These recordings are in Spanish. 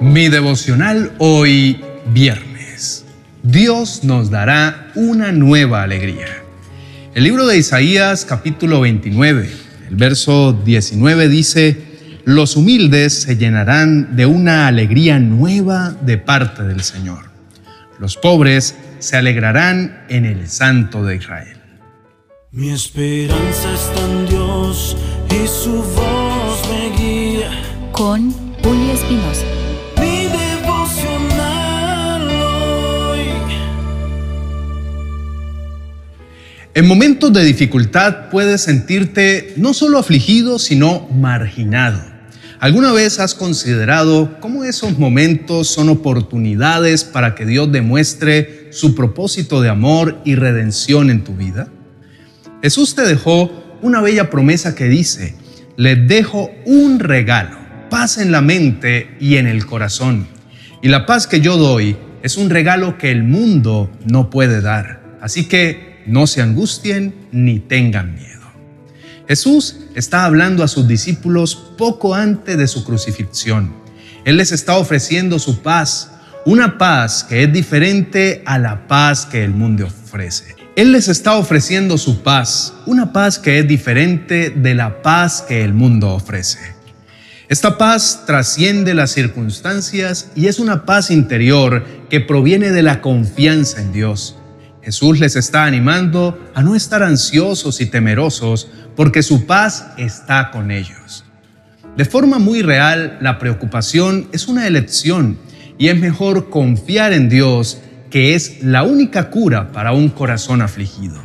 Mi devocional hoy viernes. Dios nos dará una nueva alegría. El libro de Isaías capítulo 29, el verso 19 dice, los humildes se llenarán de una alegría nueva de parte del Señor. Los pobres se alegrarán en el Santo de Israel. Mi esperanza está en Dios y su voz me guía. Con Julio Espinosa. En momentos de dificultad puedes sentirte no solo afligido, sino marginado. ¿Alguna vez has considerado cómo esos momentos son oportunidades para que Dios demuestre su propósito de amor y redención en tu vida? Jesús te dejó una bella promesa que dice, les dejo un regalo, paz en la mente y en el corazón. Y la paz que yo doy es un regalo que el mundo no puede dar. Así que no se angustien ni tengan miedo. Jesús está hablando a sus discípulos poco antes de su crucifixión. Él les está ofreciendo su paz, una paz que es diferente a la paz que el mundo ofrece. Él les está ofreciendo su paz, una paz que es diferente de la paz que el mundo ofrece. Esta paz trasciende las circunstancias y es una paz interior que proviene de la confianza en Dios. Jesús les está animando a no estar ansiosos y temerosos porque su paz está con ellos. De forma muy real, la preocupación es una elección y es mejor confiar en Dios, que es la única cura para un corazón afligido.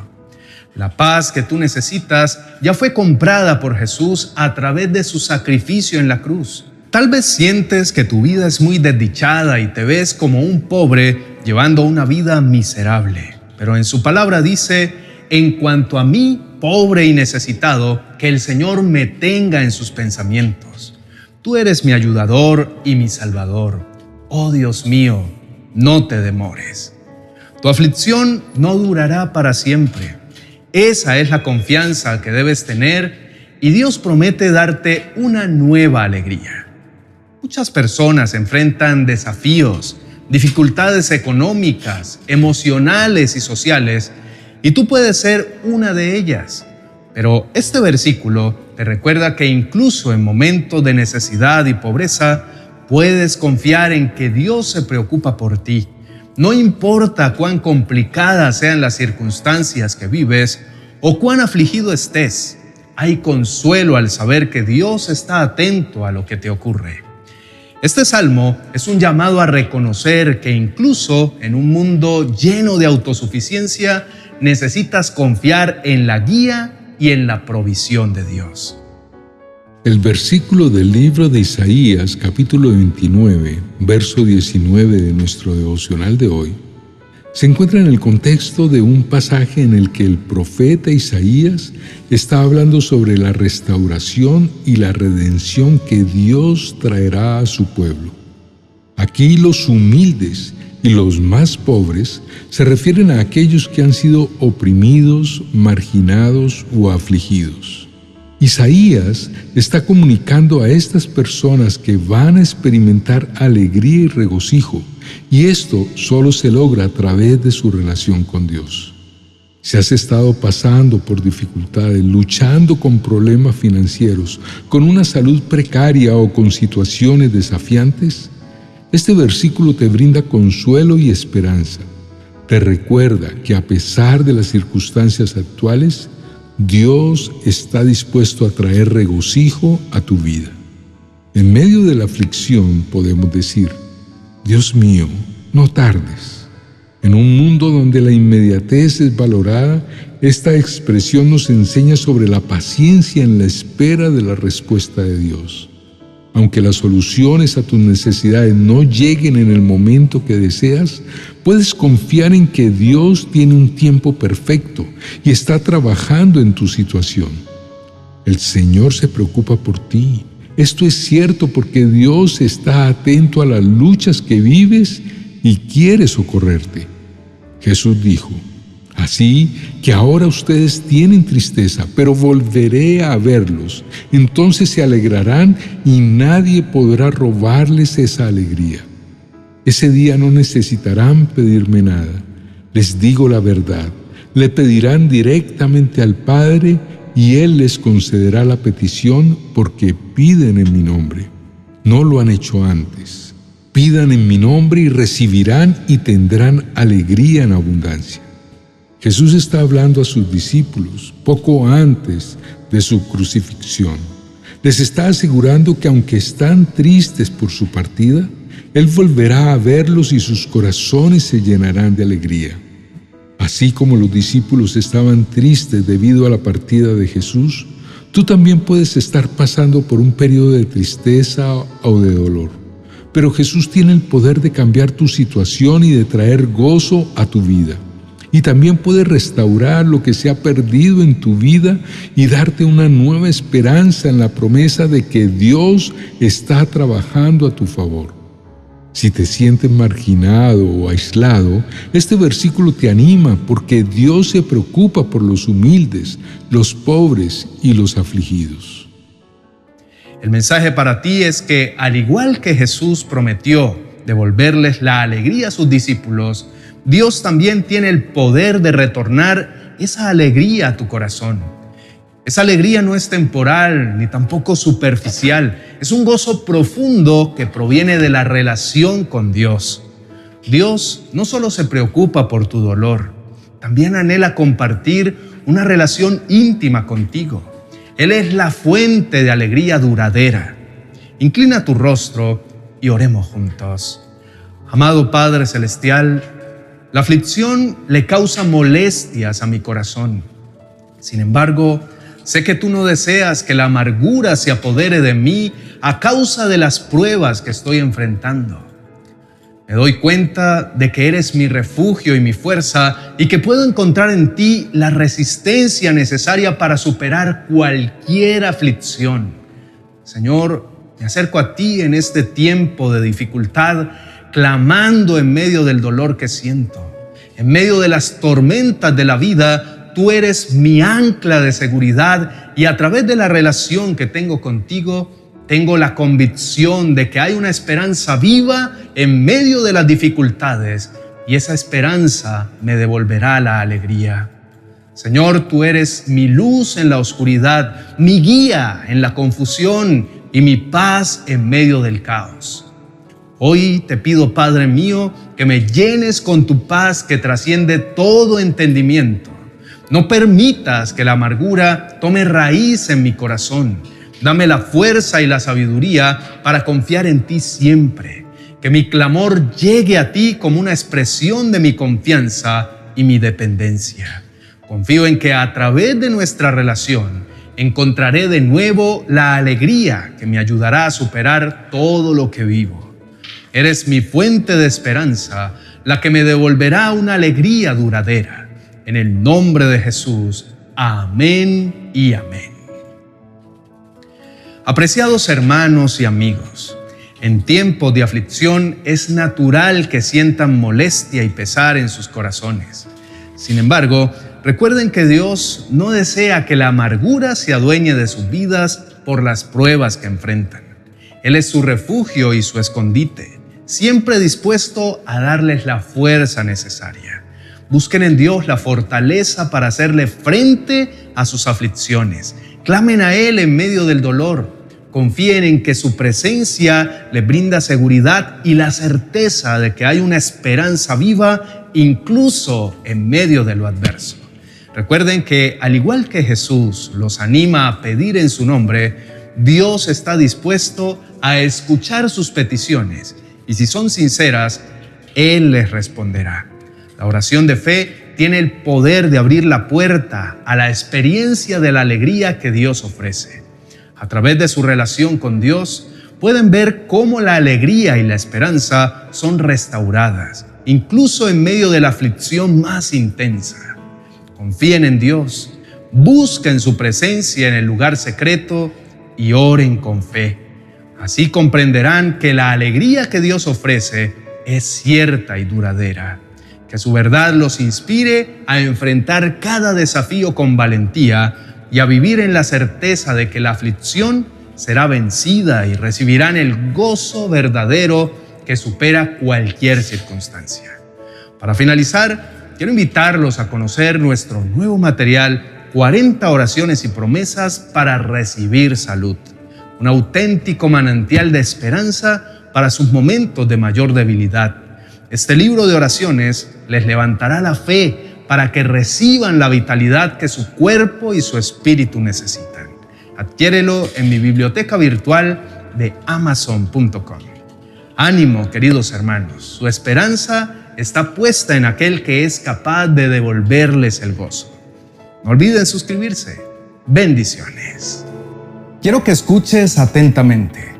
La paz que tú necesitas ya fue comprada por Jesús a través de su sacrificio en la cruz. Tal vez sientes que tu vida es muy desdichada y te ves como un pobre llevando una vida miserable. Pero en su palabra dice, en cuanto a mí, pobre y necesitado, que el Señor me tenga en sus pensamientos. Tú eres mi ayudador y mi salvador. Oh Dios mío, no te demores. Tu aflicción no durará para siempre. Esa es la confianza que debes tener y Dios promete darte una nueva alegría. Muchas personas enfrentan desafíos, dificultades económicas, emocionales y sociales, y tú puedes ser una de ellas. Pero este versículo te recuerda que incluso en momentos de necesidad y pobreza, puedes confiar en que Dios se preocupa por ti. No importa cuán complicadas sean las circunstancias que vives o cuán afligido estés, hay consuelo al saber que Dios está atento a lo que te ocurre. Este salmo es un llamado a reconocer que incluso en un mundo lleno de autosuficiencia, necesitas confiar en la guía y en la provisión de Dios. El versículo del libro de Isaías capítulo 29, verso 19 de nuestro devocional de hoy, se encuentra en el contexto de un pasaje en el que el profeta Isaías está hablando sobre la restauración y la redención que Dios traerá a su pueblo. Aquí los humildes y los más pobres se refieren a aquellos que han sido oprimidos, marginados o afligidos. Isaías está comunicando a estas personas que van a experimentar alegría y regocijo y esto solo se logra a través de su relación con Dios. Si has estado pasando por dificultades, luchando con problemas financieros, con una salud precaria o con situaciones desafiantes, este versículo te brinda consuelo y esperanza. Te recuerda que a pesar de las circunstancias actuales, Dios está dispuesto a traer regocijo a tu vida. En medio de la aflicción podemos decir, Dios mío, no tardes. En un mundo donde la inmediatez es valorada, esta expresión nos enseña sobre la paciencia en la espera de la respuesta de Dios. Aunque las soluciones a tus necesidades no lleguen en el momento que deseas, puedes confiar en que Dios tiene un tiempo perfecto y está trabajando en tu situación. El Señor se preocupa por ti esto es cierto porque Dios está atento a las luchas que vives y quiere socorrerte. Jesús dijo, Así que ahora ustedes tienen tristeza, pero volveré a verlos. Entonces se alegrarán y nadie podrá robarles esa alegría. Ese día no necesitarán pedirme nada. Les digo la verdad. Le pedirán directamente al Padre y Él les concederá la petición porque piden en mi nombre. No lo han hecho antes. Pidan en mi nombre y recibirán y tendrán alegría en abundancia. Jesús está hablando a sus discípulos poco antes de su crucifixión. Les está asegurando que aunque están tristes por su partida, Él volverá a verlos y sus corazones se llenarán de alegría. Así como los discípulos estaban tristes debido a la partida de Jesús, tú también puedes estar pasando por un periodo de tristeza o de dolor. Pero Jesús tiene el poder de cambiar tu situación y de traer gozo a tu vida y también puede restaurar lo que se ha perdido en tu vida y darte una nueva esperanza en la promesa de que Dios está trabajando a tu favor. Si te sientes marginado o aislado, este versículo te anima porque Dios se preocupa por los humildes, los pobres y los afligidos. El mensaje para ti es que al igual que Jesús prometió devolverles la alegría a sus discípulos, Dios también tiene el poder de retornar esa alegría a tu corazón. Esa alegría no es temporal ni tampoco superficial. Es un gozo profundo que proviene de la relación con Dios. Dios no solo se preocupa por tu dolor, también anhela compartir una relación íntima contigo. Él es la fuente de alegría duradera. Inclina tu rostro y oremos juntos. Amado Padre Celestial, la aflicción le causa molestias a mi corazón. Sin embargo, sé que tú no deseas que la amargura se apodere de mí a causa de las pruebas que estoy enfrentando. Me doy cuenta de que eres mi refugio y mi fuerza y que puedo encontrar en ti la resistencia necesaria para superar cualquier aflicción. Señor, me acerco a ti en este tiempo de dificultad clamando en medio del dolor que siento. En medio de las tormentas de la vida, tú eres mi ancla de seguridad y a través de la relación que tengo contigo, tengo la convicción de que hay una esperanza viva en medio de las dificultades y esa esperanza me devolverá la alegría. Señor, tú eres mi luz en la oscuridad, mi guía en la confusión y mi paz en medio del caos. Hoy te pido, Padre mío, que me llenes con tu paz que trasciende todo entendimiento. No permitas que la amargura tome raíz en mi corazón. Dame la fuerza y la sabiduría para confiar en ti siempre. Que mi clamor llegue a ti como una expresión de mi confianza y mi dependencia. Confío en que a través de nuestra relación encontraré de nuevo la alegría que me ayudará a superar todo lo que vivo. Eres mi fuente de esperanza, la que me devolverá una alegría duradera. En el nombre de Jesús, amén y amén. Apreciados hermanos y amigos, en tiempos de aflicción es natural que sientan molestia y pesar en sus corazones. Sin embargo, recuerden que Dios no desea que la amargura se adueñe de sus vidas por las pruebas que enfrentan. Él es su refugio y su escondite siempre dispuesto a darles la fuerza necesaria. Busquen en Dios la fortaleza para hacerle frente a sus aflicciones. Clamen a Él en medio del dolor. Confíen en que su presencia les brinda seguridad y la certeza de que hay una esperanza viva incluso en medio de lo adverso. Recuerden que al igual que Jesús los anima a pedir en su nombre, Dios está dispuesto a escuchar sus peticiones y si son sinceras, Él les responderá. La oración de fe tiene el poder de abrir la puerta a la experiencia de la alegría que Dios ofrece. A través de su relación con Dios, pueden ver cómo la alegría y la esperanza son restauradas, incluso en medio de la aflicción más intensa. Confíen en Dios, busquen su presencia en el lugar secreto y oren con fe. Así comprenderán que la alegría que Dios ofrece es cierta y duradera. Que su verdad los inspire a enfrentar cada desafío con valentía y a vivir en la certeza de que la aflicción será vencida y recibirán el gozo verdadero que supera cualquier circunstancia. Para finalizar, quiero invitarlos a conocer nuestro nuevo material 40 oraciones y promesas para recibir salud, un auténtico manantial de esperanza para sus momentos de mayor debilidad. Este libro de oraciones les levantará la fe para que reciban la vitalidad que su cuerpo y su espíritu necesitan. Adquiérelo en mi biblioteca virtual de amazon.com. Ánimo, queridos hermanos, su esperanza está puesta en aquel que es capaz de devolverles el gozo. No olviden suscribirse. Bendiciones. Quiero que escuches atentamente.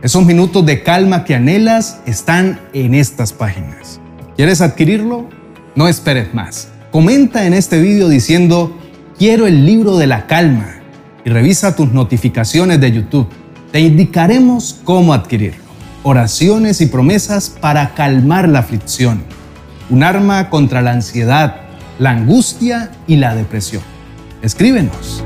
Esos minutos de calma que anhelas están en estas páginas. ¿Quieres adquirirlo? No esperes más. Comenta en este video diciendo, quiero el libro de la calma y revisa tus notificaciones de YouTube. Te indicaremos cómo adquirirlo. Oraciones y promesas para calmar la aflicción. Un arma contra la ansiedad, la angustia y la depresión. Escríbenos.